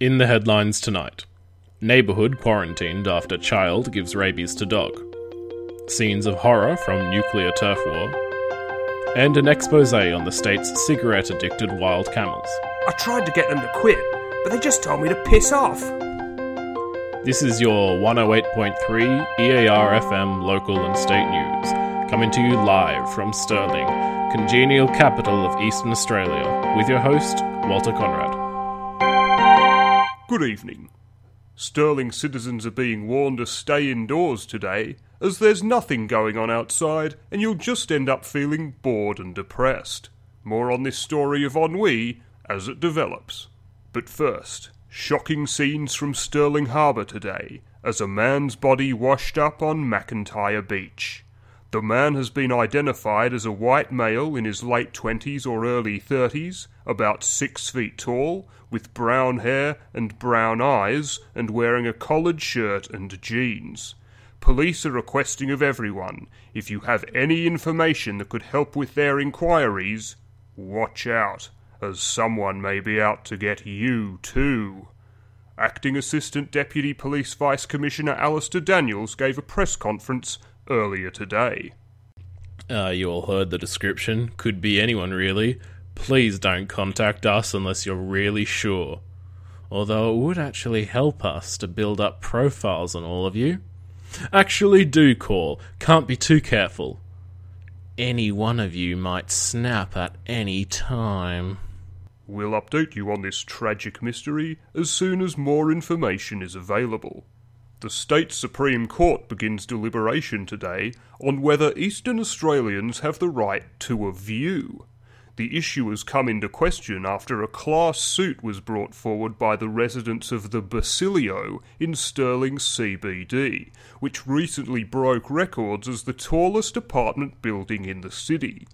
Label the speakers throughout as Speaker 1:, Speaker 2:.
Speaker 1: In the headlines tonight Neighbourhood quarantined after child gives rabies to dog. Scenes of horror from nuclear turf war. And an expose on the state's cigarette addicted wild camels.
Speaker 2: I tried to get them to quit, but they just told me to piss off.
Speaker 1: This is your 108.3 EAR FM local and state news, coming to you live from Stirling, congenial capital of Eastern Australia, with your host, Walter Conrad.
Speaker 3: Good evening. Sterling citizens are being warned to stay indoors today, as there's nothing going on outside and you'll just end up feeling bored and depressed. More on this story of ennui as it develops. But first, shocking scenes from Sterling Harbour today, as a man's body washed up on McIntyre Beach. The man has been identified as a white male in his late 20s or early 30s, about 6 feet tall, with brown hair and brown eyes, and wearing a collared shirt and jeans. Police are requesting of everyone if you have any information that could help with their inquiries, watch out, as someone may be out to get you too. Acting Assistant Deputy Police Vice Commissioner Alistair Daniels gave a press conference earlier today.
Speaker 1: Uh, you all heard the description. Could be anyone, really. Please don't contact us unless you're really sure. Although it would actually help us to build up profiles on all of you. Actually, do call. Can't be too careful. Any one of you might snap at any time.
Speaker 3: We'll update you on this tragic mystery as soon as more information is available. The State Supreme Court begins deliberation today on whether Eastern Australians have the right to a view. The issue has come into question after a class suit was brought forward by the residents of the Basilio in Stirling CBD, which recently broke records as the tallest apartment building in the city.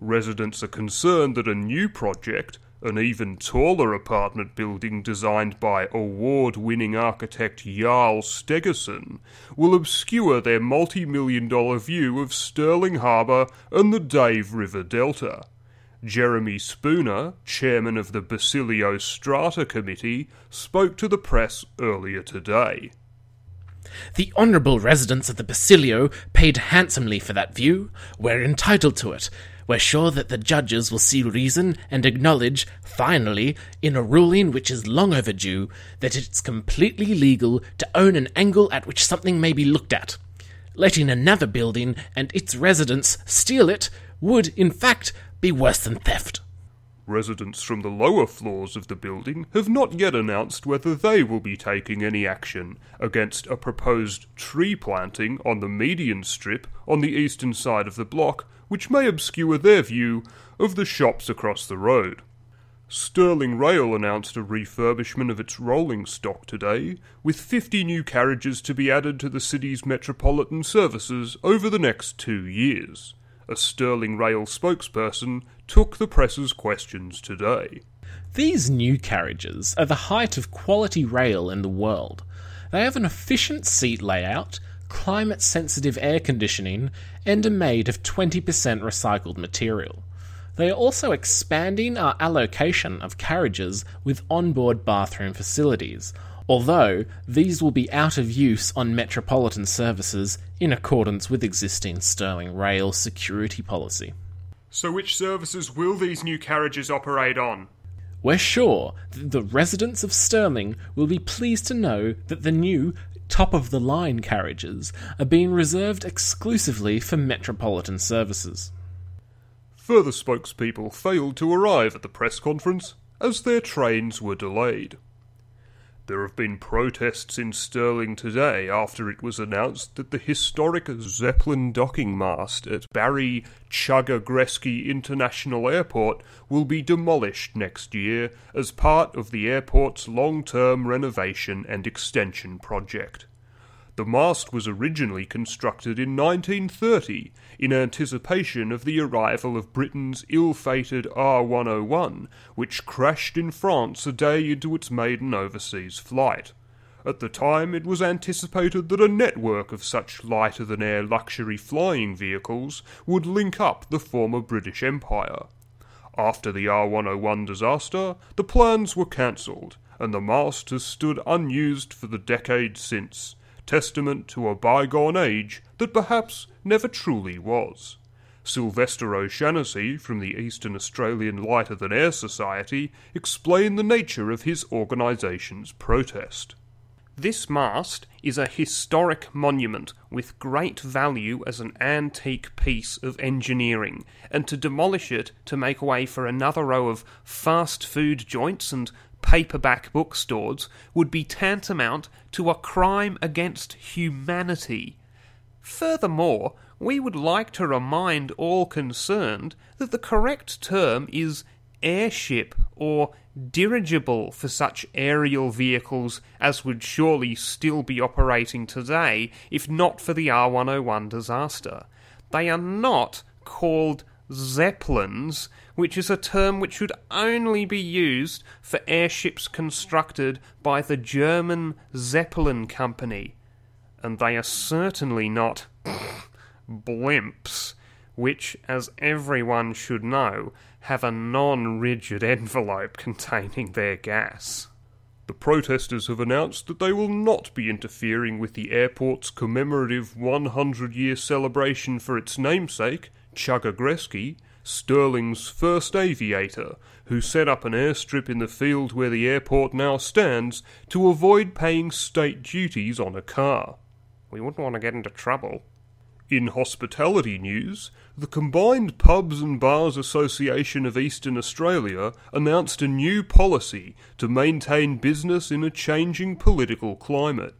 Speaker 3: Residents are concerned that a new project, an even taller apartment building designed by award winning architect Jarl Stegerson will obscure their multi million dollar view of Stirling Harbour and the Dave River Delta. Jeremy Spooner, chairman of the Basilio Strata Committee, spoke to the press earlier today.
Speaker 4: The honourable residents of the Basilio paid handsomely for that view. We're entitled to it. We're sure that the judges will see reason and acknowledge, finally, in a ruling which is long overdue, that it's completely legal to own an angle at which something may be looked at. Letting another building and its residents steal it would, in fact, be worse than theft.
Speaker 3: Residents from the lower floors of the building have not yet announced whether they will be taking any action against a proposed tree planting on the median strip on the eastern side of the block, which may obscure their view of the shops across the road. Stirling Rail announced a refurbishment of its rolling stock today, with 50 new carriages to be added to the city's metropolitan services over the next two years a Stirling Rail spokesperson, took the press's questions today.
Speaker 4: These new carriages are the height of quality rail in the world. They have an efficient seat layout, climate sensitive air conditioning, and are made of 20% recycled material. They are also expanding our allocation of carriages with onboard bathroom facilities, although these will be out of use on metropolitan services in accordance with existing Stirling Rail security policy.
Speaker 3: So, which services will these new carriages operate on?
Speaker 4: We're sure that the residents of Stirling will be pleased to know that the new top of the line carriages are being reserved exclusively for metropolitan services.
Speaker 3: Further spokespeople failed to arrive at the press conference as their trains were delayed. There have been protests in Stirling today after it was announced that the historic Zeppelin docking mast at Barry Chugger International Airport will be demolished next year as part of the airport's long term renovation and extension project. The mast was originally constructed in 1930 in anticipation of the arrival of Britain's ill fated R 101, which crashed in France a day into its maiden overseas flight. At the time, it was anticipated that a network of such lighter than air luxury flying vehicles would link up the former British Empire. After the R 101 disaster, the plans were cancelled, and the mast has stood unused for the decade since, testament to a bygone age that perhaps never truly was. Sylvester O'Shaughnessy from the Eastern Australian Lighter Than Air Society explained the nature of his organisation's protest.
Speaker 2: This mast is a historic monument with great value as an antique piece of engineering, and to demolish it to make way for another row of fast food joints and paperback bookstores would be tantamount to a crime against humanity. Furthermore, we would like to remind all concerned that the correct term is airship or dirigible for such aerial vehicles as would surely still be operating today if not for the R101 disaster. They are not called Zeppelins, which is a term which should only be used for airships constructed by the German Zeppelin Company. And they are certainly not blimps, which, as everyone should know, have a non rigid envelope containing their gas.
Speaker 3: The protesters have announced that they will not be interfering with the airport's commemorative 100 year celebration for its namesake, Chugger Gresky, Stirling's first aviator, who set up an airstrip in the field where the airport now stands to avoid paying state duties on a car.
Speaker 2: We wouldn't want to get into trouble.
Speaker 3: In hospitality news, the Combined Pubs and Bars Association of Eastern Australia announced a new policy to maintain business in a changing political climate.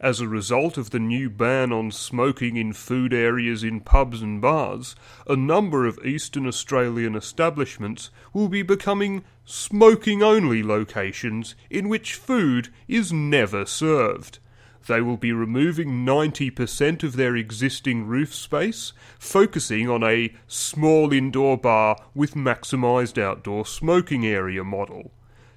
Speaker 3: As a result of the new ban on smoking in food areas in pubs and bars, a number of Eastern Australian establishments will be becoming smoking only locations in which food is never served. They will be removing 90% of their existing roof space, focusing on a small indoor bar with maximised outdoor smoking area model.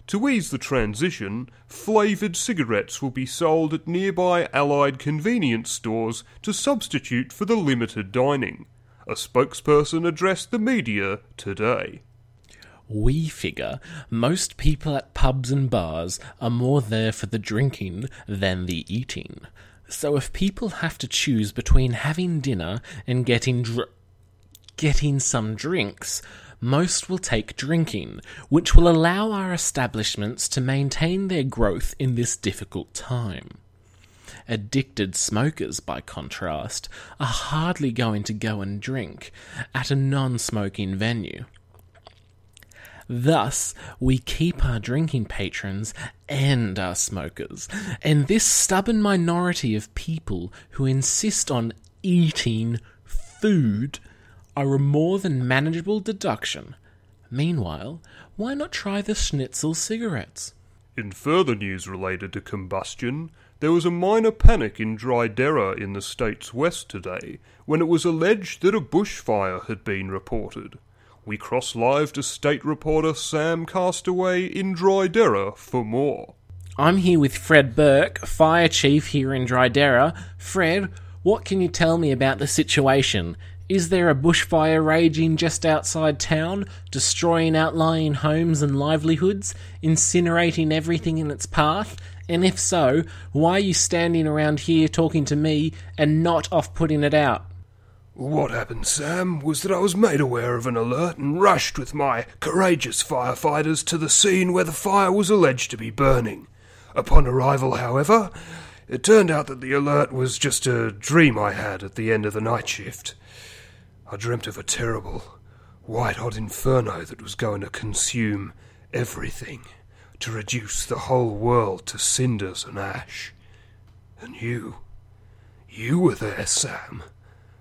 Speaker 3: To ease the transition, flavoured cigarettes will be sold at nearby allied convenience stores to substitute for the limited dining. A spokesperson addressed the media today.
Speaker 4: We figure most people at pubs and bars are more there for the drinking than the eating. So if people have to choose between having dinner and getting dr- getting some drinks, most will take drinking, which will allow our establishments to maintain their growth in this difficult time. Addicted smokers, by contrast, are hardly going to go and drink at a non smoking venue. Thus, we keep our drinking patrons and our smokers, and this stubborn minority of people who insist on eating food are a more than manageable deduction. Meanwhile, why not try the schnitzel cigarettes?
Speaker 3: In further news related to combustion, there was a minor panic in Drydera in the state's west today when it was alleged that a bushfire had been reported. We cross live to state reporter Sam Castaway in Drydera for more.
Speaker 4: I'm here with Fred Burke, fire chief here in Drydera. Fred, what can you tell me about the situation? Is there a bushfire raging just outside town, destroying outlying homes and livelihoods, incinerating everything in its path? And if so, why are you standing around here talking to me and not off putting it out?
Speaker 2: What happened, Sam, was that I was made aware of an alert and rushed with my courageous firefighters to the scene where the fire was alleged to be burning. Upon arrival, however, it turned out that the alert was just a dream I had at the end of the night shift. I dreamt of a terrible, white hot inferno that was going to consume everything, to reduce the whole world to cinders and ash. And you, you were there, Sam.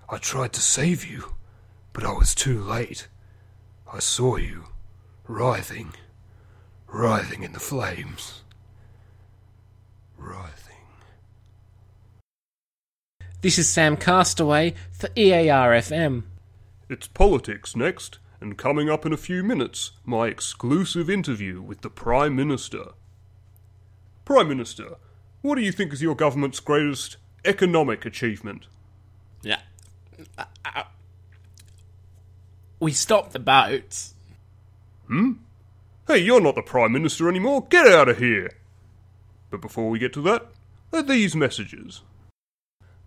Speaker 2: I tried to save you, but I was too late. I saw you, writhing, writhing in the flames. Writhing.
Speaker 4: This is Sam Castaway for EAR FM.
Speaker 3: It's politics next, and coming up in a few minutes, my exclusive interview with the Prime Minister. Prime Minister, what do you think is your government's greatest economic achievement?
Speaker 4: Yeah. We stopped the boats.
Speaker 3: Hmm? Hey, you're not the Prime Minister anymore. Get out of here. But before we get to that, are these messages.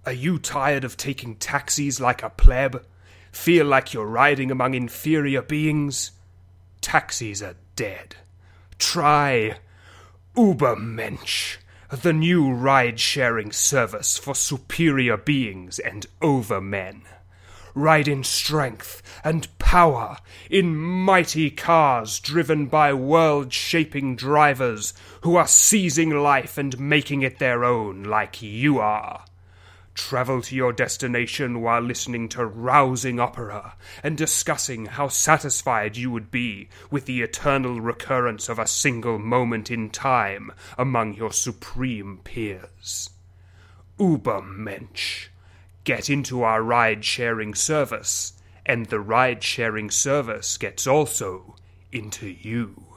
Speaker 5: Are you tired of taking taxis like a pleb? Feel like you're riding among inferior beings? Taxis are dead. Try Ubermensch, the new ride sharing service for superior beings and overmen. Ride in strength and power, in mighty cars driven by world shaping drivers who are seizing life and making it their own, like you are. Travel to your destination while listening to rousing opera and discussing how satisfied you would be with the eternal recurrence of a single moment in time among your supreme peers. Ubermensch. Get into our ride sharing service, and the ride sharing service gets also into you.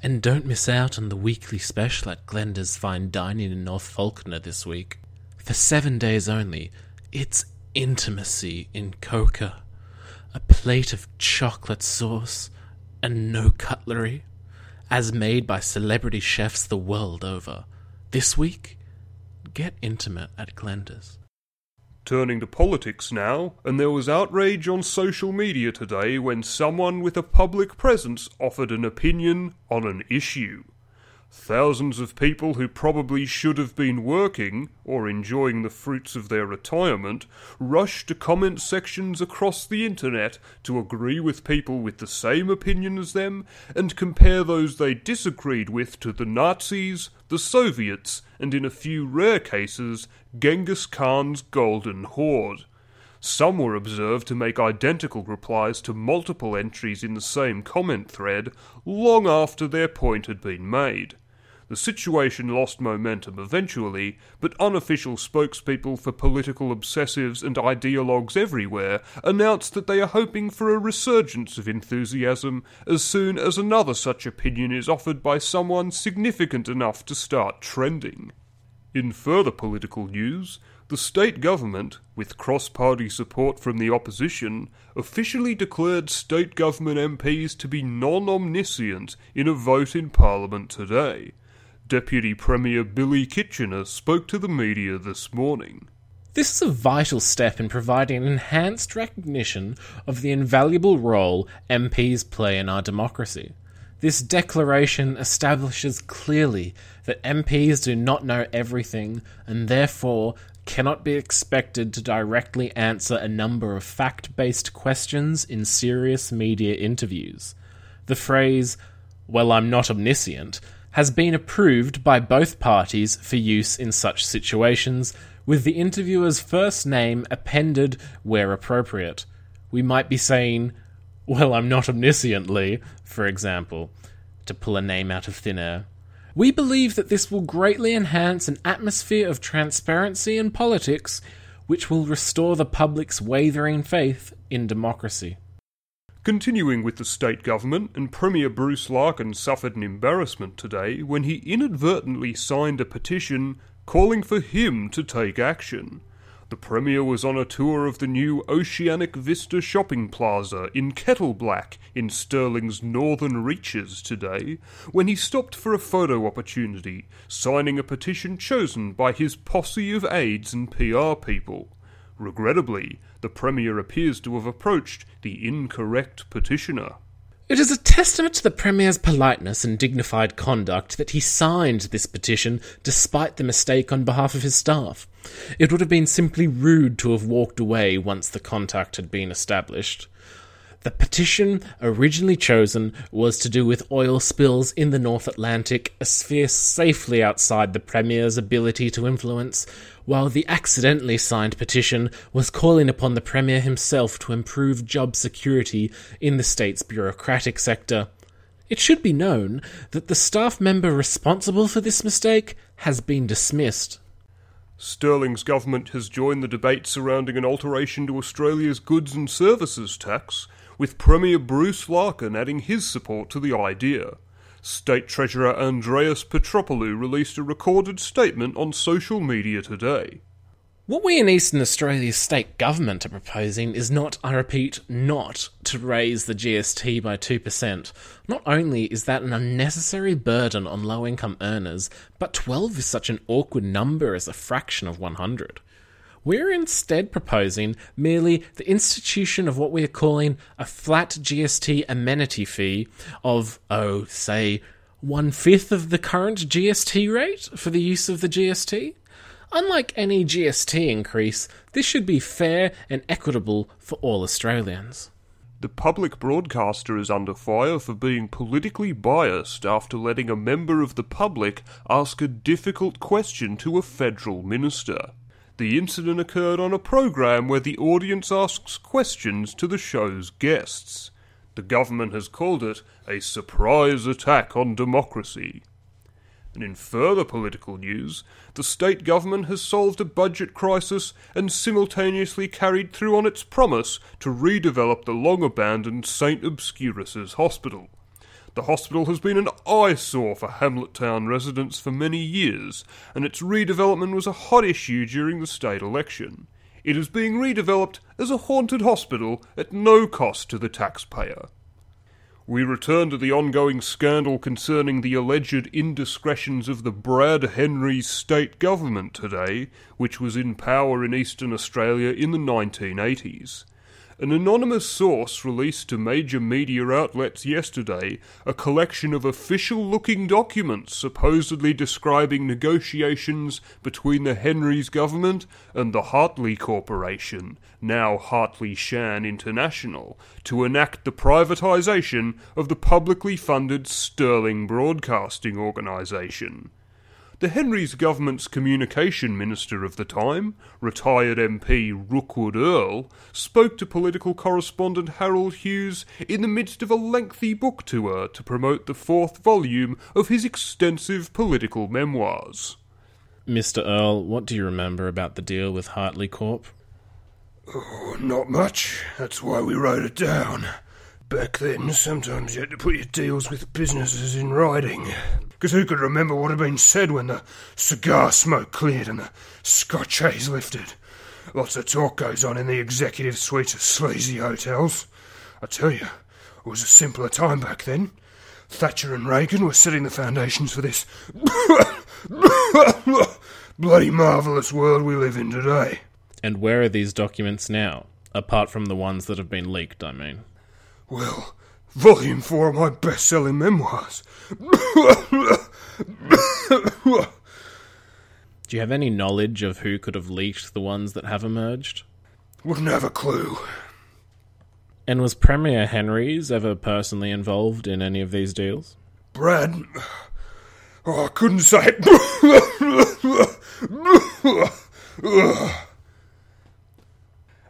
Speaker 4: And don't miss out on the weekly special at Glenda's Fine Dining in North Falconer this week. For seven days only, it's intimacy in coca. A plate of chocolate sauce and no cutlery, as made by celebrity chefs the world over. This week, get intimate at Glenda's.
Speaker 3: Turning to politics now, and there was outrage on social media today when someone with a public presence offered an opinion on an issue. Thousands of people who probably should have been working or enjoying the fruits of their retirement rushed to comment sections across the internet to agree with people with the same opinion as them and compare those they disagreed with to the Nazis, the Soviets, and in a few rare cases, Genghis Khan's Golden Horde. Some were observed to make identical replies to multiple entries in the same comment thread long after their point had been made. The situation lost momentum eventually, but unofficial spokespeople for political obsessives and ideologues everywhere announced that they are hoping for a resurgence of enthusiasm as soon as another such opinion is offered by someone significant enough to start trending. In further political news, the state government, with cross party support from the opposition, officially declared state government MPs to be non omniscient in a vote in Parliament today. Deputy Premier Billy Kitchener spoke to the media this morning.
Speaker 4: This is a vital step in providing enhanced recognition of the invaluable role MPs play in our democracy. This declaration establishes clearly that MPs do not know everything and therefore cannot be expected to directly answer a number of fact based questions in serious media interviews. The phrase, well, I'm not omniscient, has been approved by both parties for use in such situations, with the interviewer's first name appended where appropriate. We might be saying, Well, I'm not omnisciently, for example, to pull a name out of thin air. We believe that this will greatly enhance an atmosphere of transparency in politics, which will restore the public's wavering faith in democracy.
Speaker 3: Continuing with the state government, and Premier Bruce Larkin suffered an embarrassment today when he inadvertently signed a petition calling for him to take action. The Premier was on a tour of the new Oceanic Vista shopping plaza in Kettleblack in Stirling's northern reaches today when he stopped for a photo opportunity, signing a petition chosen by his posse of aides and PR people. Regrettably, the Premier appears to have approached the incorrect petitioner.
Speaker 4: It is a testament to the Premier's politeness and dignified conduct that he signed this petition despite the mistake on behalf of his staff. It would have been simply rude to have walked away once the contact had been established. The petition originally chosen was to do with oil spills in the North Atlantic, a sphere safely outside the Premier's ability to influence, while the accidentally signed petition was calling upon the Premier himself to improve job security in the state's bureaucratic sector. It should be known that the staff member responsible for this mistake has been dismissed.
Speaker 3: Stirling's government has joined the debate surrounding an alteration to Australia's goods and services tax, with Premier Bruce Larkin adding his support to the idea. State Treasurer Andreas Petropoulou released a recorded statement on social media today.
Speaker 4: What we in Eastern Australia's state government are proposing is not, I repeat, not to raise the GST by 2%. Not only is that an unnecessary burden on low income earners, but 12 is such an awkward number as a fraction of 100. We're instead proposing merely the institution of what we are calling a flat GST amenity fee of, oh, say, one fifth of the current GST rate for the use of the GST. Unlike any GST increase, this should be fair and equitable for all Australians.
Speaker 3: The public broadcaster is under fire for being politically biased after letting a member of the public ask a difficult question to a federal minister. The incident occurred on a program where the audience asks questions to the show's guests. The government has called it a surprise attack on democracy. And in further political news, the state government has solved a budget crisis and simultaneously carried through on its promise to redevelop the long abandoned St. Obscurus's Hospital. The hospital has been an eyesore for Hamlet Town residents for many years, and its redevelopment was a hot issue during the state election. It is being redeveloped as a haunted hospital at no cost to the taxpayer. We return to the ongoing scandal concerning the alleged indiscretions of the Brad Henry state government today, which was in power in eastern Australia in the 1980s. An anonymous source released to major media outlets yesterday a collection of official looking documents supposedly describing negotiations between the Henrys government and the Hartley Corporation, now Hartley Shan International, to enact the privatisation of the publicly funded Sterling Broadcasting Organisation. The Henrys government's communication minister of the time, retired MP Rookwood Earl, spoke to political correspondent Harold Hughes in the midst of a lengthy book tour to promote the fourth volume of his extensive political memoirs.
Speaker 4: Mr. Earl, what do you remember about the deal with Hartley Corp?
Speaker 5: Oh, not much. That's why we wrote it down. Back then, sometimes you had to put your deals with businesses in writing. Because who could remember what had been said when the cigar smoke cleared and the scotch haze lifted? Lots of talk goes on in the executive suites of sleazy hotels. I tell you, it was a simpler time back then. Thatcher and Reagan were setting the foundations for this bloody marvellous world we live in today.
Speaker 4: And where are these documents now? Apart from the ones that have been leaked, I mean.
Speaker 5: Well, volume four of my best selling memoirs.
Speaker 4: Do you have any knowledge of who could have leaked the ones that have emerged?
Speaker 5: Wouldn't have a clue.
Speaker 4: And was Premier Henrys ever personally involved in any of these deals?
Speaker 5: Brad. Oh, I couldn't say it.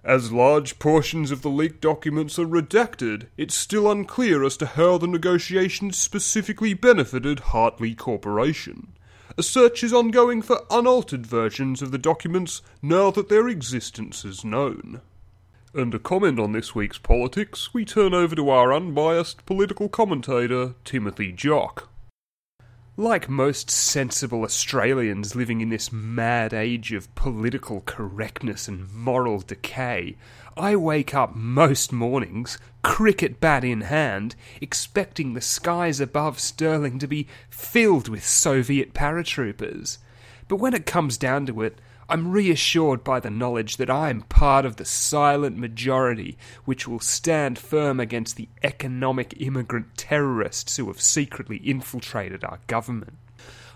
Speaker 3: As large portions of the leaked documents are redacted, it's still unclear as to how the negotiations specifically benefited Hartley Corporation. A search is ongoing for unaltered versions of the documents now that their existence is known. And to comment on this week's politics, we turn over to our unbiased political commentator, Timothy Jock.
Speaker 2: Like most sensible Australians living in this mad age of political correctness and moral decay, I wake up most mornings, cricket bat in hand, expecting the skies above Stirling to be filled with Soviet paratroopers. But when it comes down to it, I'm reassured by the knowledge that I am part of the silent majority which will stand firm against the economic immigrant terrorists who have secretly infiltrated our government.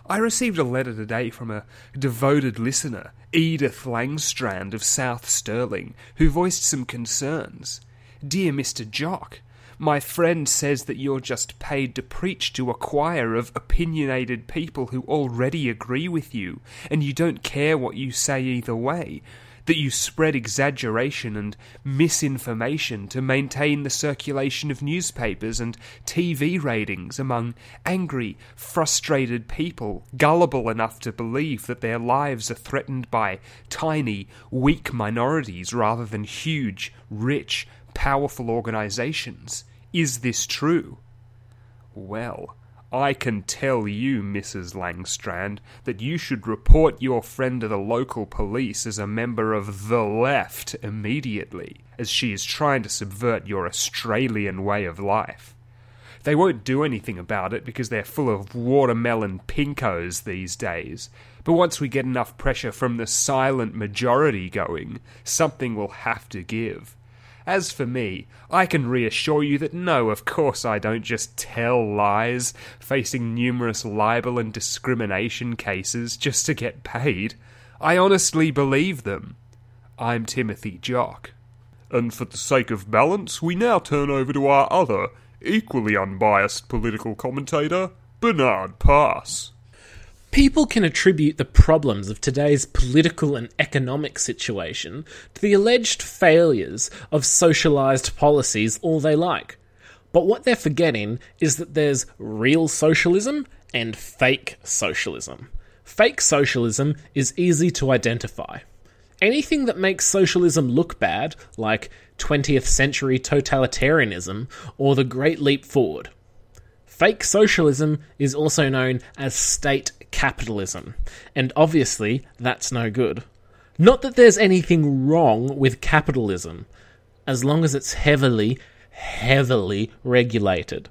Speaker 2: I received a letter today from a devoted listener, Edith Langstrand of South Stirling, who voiced some concerns. Dear Mr. Jock, my friend says that you're just paid to preach to a choir of opinionated people who already agree with you, and you don't care what you say either way. That you spread exaggeration and misinformation to maintain the circulation of newspapers and TV ratings among angry, frustrated people, gullible enough to believe that their lives are threatened by tiny, weak minorities rather than huge, rich, powerful organizations. Is this true? Well,
Speaker 5: I can tell you, Mrs. Langstrand, that you should report your friend to the local police as a member of the left immediately, as she is trying to subvert your Australian way of life. They won't do anything about it because they're full of watermelon pinkos these days. But once we get enough pressure from the silent majority going, something will have to give. As for me, I can reassure you that no, of course I don't just tell lies, facing numerous libel and discrimination cases just to get paid. I honestly believe them. I'm Timothy Jock.
Speaker 3: And for the sake of balance, we now turn over to our other, equally unbiased political commentator, Bernard Pass.
Speaker 4: People can attribute the problems of today's political and economic situation to the alleged failures of socialized policies all they like. But what they're forgetting is that there's real socialism and fake socialism. Fake socialism is easy to identify. Anything that makes socialism look bad, like 20th century totalitarianism or the Great Leap Forward. Fake socialism is also known as state capitalism, and obviously that's no good. Not that there's anything wrong with capitalism, as long as it's heavily, heavily regulated.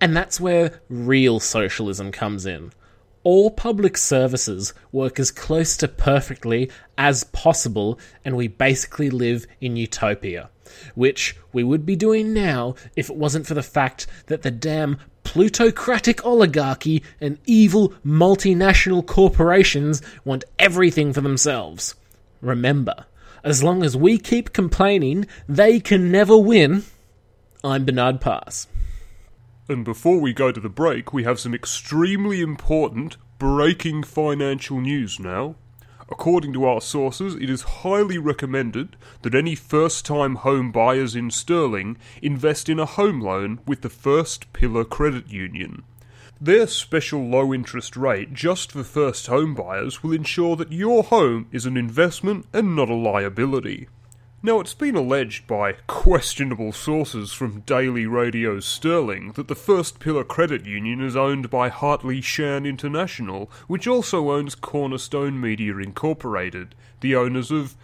Speaker 4: And that's where real socialism comes in. All public services work as close to perfectly as possible, and we basically live in utopia. Which we would be doing now if it wasn't for the fact that the damn plutocratic oligarchy and evil multinational corporations want everything for themselves. Remember, as long as we keep complaining, they can never win. I'm Bernard Pass.
Speaker 3: And before we go to the break, we have some extremely important breaking financial news now. According to our sources, it is highly recommended that any first time home buyers in Sterling invest in a home loan with the First Pillar Credit Union. Their special low interest rate just for first home buyers will ensure that your home is an investment and not a liability. Now, it's been alleged by questionable sources from Daily Radio Sterling that the First Pillar Credit Union is owned by Hartley Shan International, which also owns Cornerstone Media Incorporated, the owners of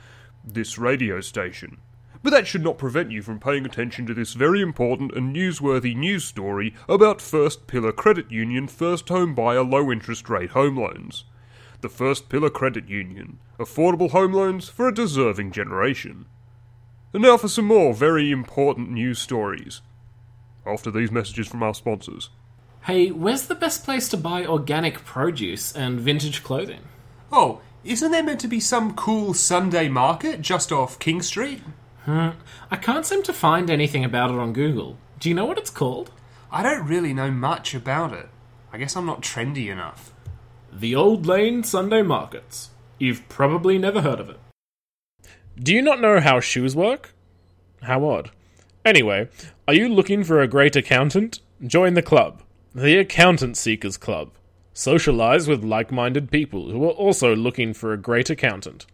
Speaker 3: this radio station. But that should not prevent you from paying attention to this very important and newsworthy news story about First Pillar Credit Union first home buyer low interest rate home loans. The First Pillar Credit Union affordable home loans for a deserving generation. And now for some more very important news stories. After these messages from our sponsors.
Speaker 4: Hey, where's the best place to buy organic produce and vintage clothing?
Speaker 5: Oh, isn't there meant to be some cool Sunday market just off King Street?
Speaker 4: Hmm. I can't seem to find anything about it on Google. Do you know what it's called?
Speaker 5: I don't really know much about it. I guess I'm not trendy enough.
Speaker 4: The Old Lane Sunday Markets. You've probably never heard of it.
Speaker 1: Do you not know how shoes work? How odd. Anyway, are you looking for a great accountant? Join the club, the Accountant Seekers Club. Socialize with like minded people who are also looking for a great accountant.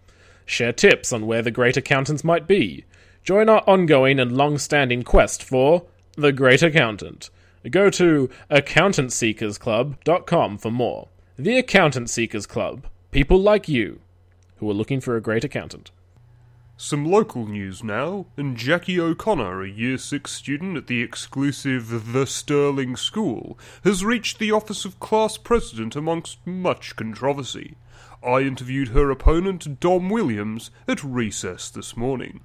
Speaker 1: Share tips on where the great accountants might be. Join our ongoing and long standing quest for the great accountant. Go to accountantseekersclub.com for more. The Accountant Seekers Club. People like you who are looking for a great accountant.
Speaker 3: Some local news now, and Jackie O'Connor, a Year 6 student at the exclusive The Sterling School, has reached the office of class president amongst much controversy. I interviewed her opponent, Dom Williams, at recess this morning.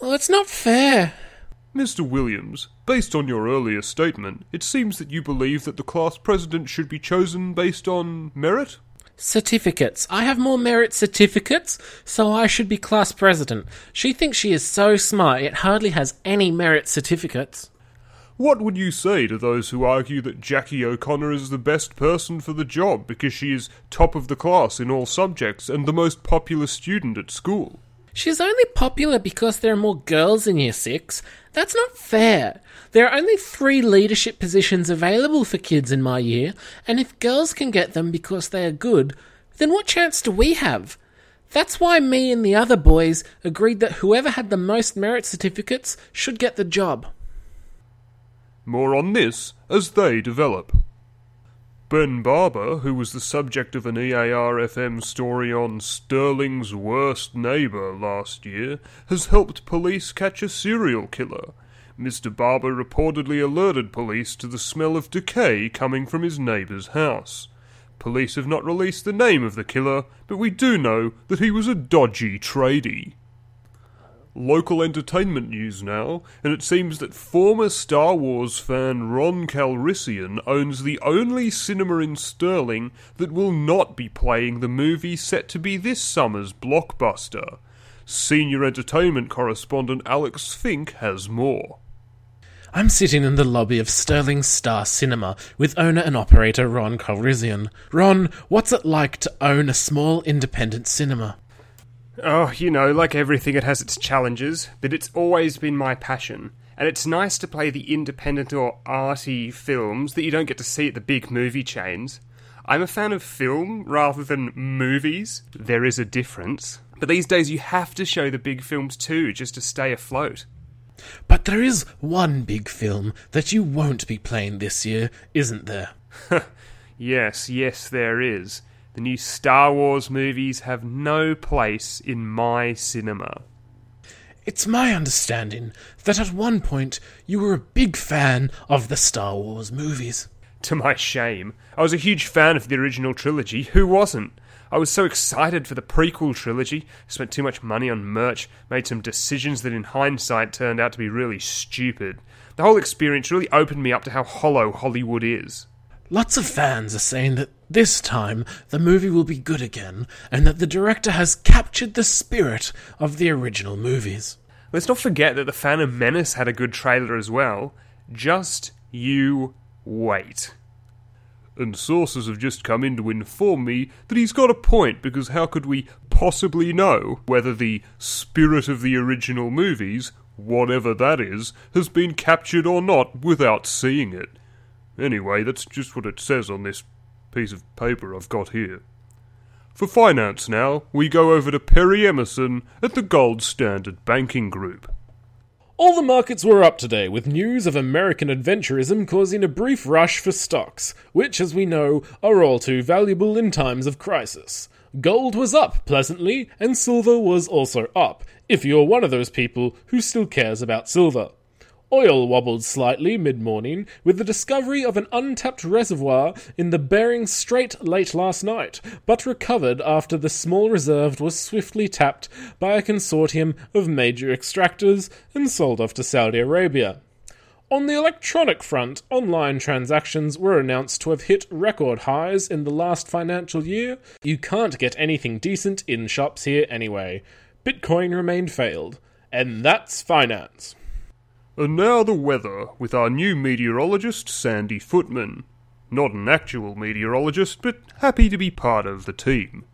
Speaker 4: Well, it's not fair.
Speaker 3: Mr. Williams, based on your earlier statement, it seems that you believe that the class president should be chosen based on merit?
Speaker 4: Certificates. I have more merit certificates, so I should be class president. She thinks she is so smart, it hardly has any merit certificates.
Speaker 3: What would you say to those who argue that Jackie O'Connor is the best person for the job because she is top of the class in all subjects and the most popular student at school?
Speaker 4: She's only popular because there are more girls in Year 6. That's not fair. There are only three leadership positions available for kids in my year, and if girls can get them because they are good, then what chance do we have? That's why me and the other boys agreed that whoever had the most merit certificates should get the job.
Speaker 3: More on this as they develop. Ben Barber, who was the subject of an EAR FM story on Sterling's worst neighbour last year, has helped police catch a serial killer. Mr. Barber reportedly alerted police to the smell of decay coming from his neighbour's house. Police have not released the name of the killer, but we do know that he was a dodgy tradie local entertainment news now, and it seems that former Star Wars fan Ron Calrissian owns the only cinema in Stirling that will not be playing the movie set to be this summer's blockbuster. Senior entertainment correspondent Alex Fink has more.
Speaker 4: I'm sitting in the lobby of Sterling Star Cinema with owner and operator Ron Calrissian. Ron, what's it like to own a small independent cinema?
Speaker 5: Oh, you know, like everything, it has its challenges, but it's always been my passion. And it's nice to play the independent or arty films that you don't get to see at the big movie chains. I'm a fan of film rather than movies. There is a difference. But these days you have to show the big films too, just to stay afloat.
Speaker 4: But there is one big film that you won't be playing this year, isn't there?
Speaker 5: yes, yes, there is. The new Star Wars movies have no place in my cinema.
Speaker 4: It's my understanding that at one point you were a big fan of the Star Wars movies.
Speaker 5: To my shame, I was a huge fan of the original trilogy. Who wasn't? I was so excited for the prequel trilogy, spent too much money on merch, made some decisions that in hindsight turned out to be really stupid. The whole experience really opened me up to how hollow Hollywood is.
Speaker 4: Lots of fans are saying that this time the movie will be good again, and that the director has captured the spirit of the original movies.
Speaker 5: Let's not forget that The Phantom Menace had a good trailer as well. Just you wait.
Speaker 3: And sources have just come in to inform me that he's got a point because how could we possibly know whether the spirit of the original movies, whatever that is, has been captured or not without seeing it? Anyway, that's just what it says on this piece of paper I've got here. For finance now, we go over to Perry Emerson at the Gold Standard Banking Group.
Speaker 1: All the markets were up today, with news of American adventurism causing a brief rush for stocks, which, as we know, are all too valuable in times of crisis. Gold was up pleasantly, and silver was also up, if you're one of those people who still cares about silver. Oil wobbled slightly mid morning with the discovery of an untapped reservoir in the Bering Strait late last night, but recovered after the small reserve was swiftly tapped by a consortium of major extractors and sold off to Saudi Arabia. On the electronic front, online transactions were announced to have hit record highs in the last financial year. You can't get anything decent in shops here anyway. Bitcoin remained failed. And that's finance.
Speaker 3: And now the weather with our new meteorologist, Sandy Footman. Not an actual meteorologist, but happy to be part of the team.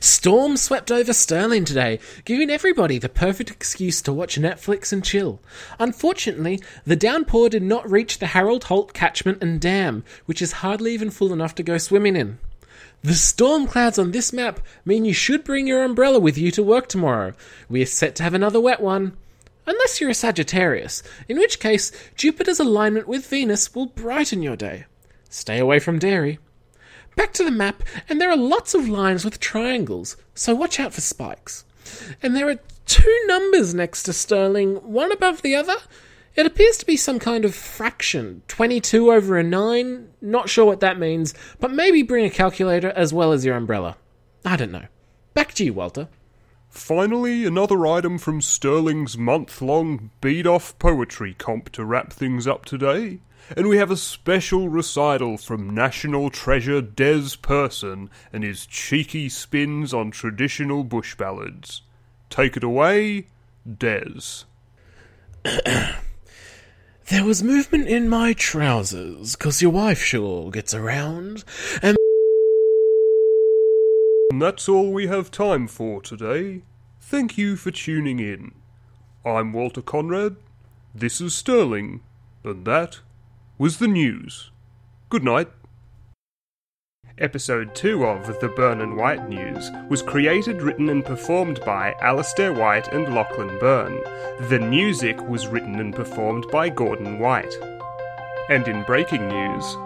Speaker 4: Storm swept over Stirling today, giving everybody the perfect excuse to watch Netflix and chill. Unfortunately, the downpour did not reach the Harold Holt catchment and dam, which is hardly even full enough to go swimming in. The storm clouds on this map mean you should bring your umbrella with you to work tomorrow. We are set to have another wet one. Unless you're a Sagittarius, in which case Jupiter's alignment with Venus will brighten your day. Stay away from dairy. Back to the map, and there are lots of lines with triangles, so watch out for spikes. And there are two numbers next to Sterling, one above the other. It appears to be some kind of fraction, 22 over a 9. Not sure what that means, but maybe bring a calculator as well as your umbrella. I don't know. Back to you, Walter.
Speaker 3: Finally, another item from Stirling's month long beat off poetry comp to wrap things up today. And we have a special recital from National Treasure Des Person and his cheeky spins on traditional bush ballads. Take it away, Des.
Speaker 4: there was movement in my trousers, 'cause your wife sure gets around, and
Speaker 3: and that's all we have time for today. Thank you for tuning in. I'm Walter Conrad, this is Sterling, and that was the news. Good night.
Speaker 5: Episode 2 of The Byrne and White News was created, written, and performed by Alastair White and Lachlan Byrne. The music was written and performed by Gordon White.
Speaker 3: And in breaking news,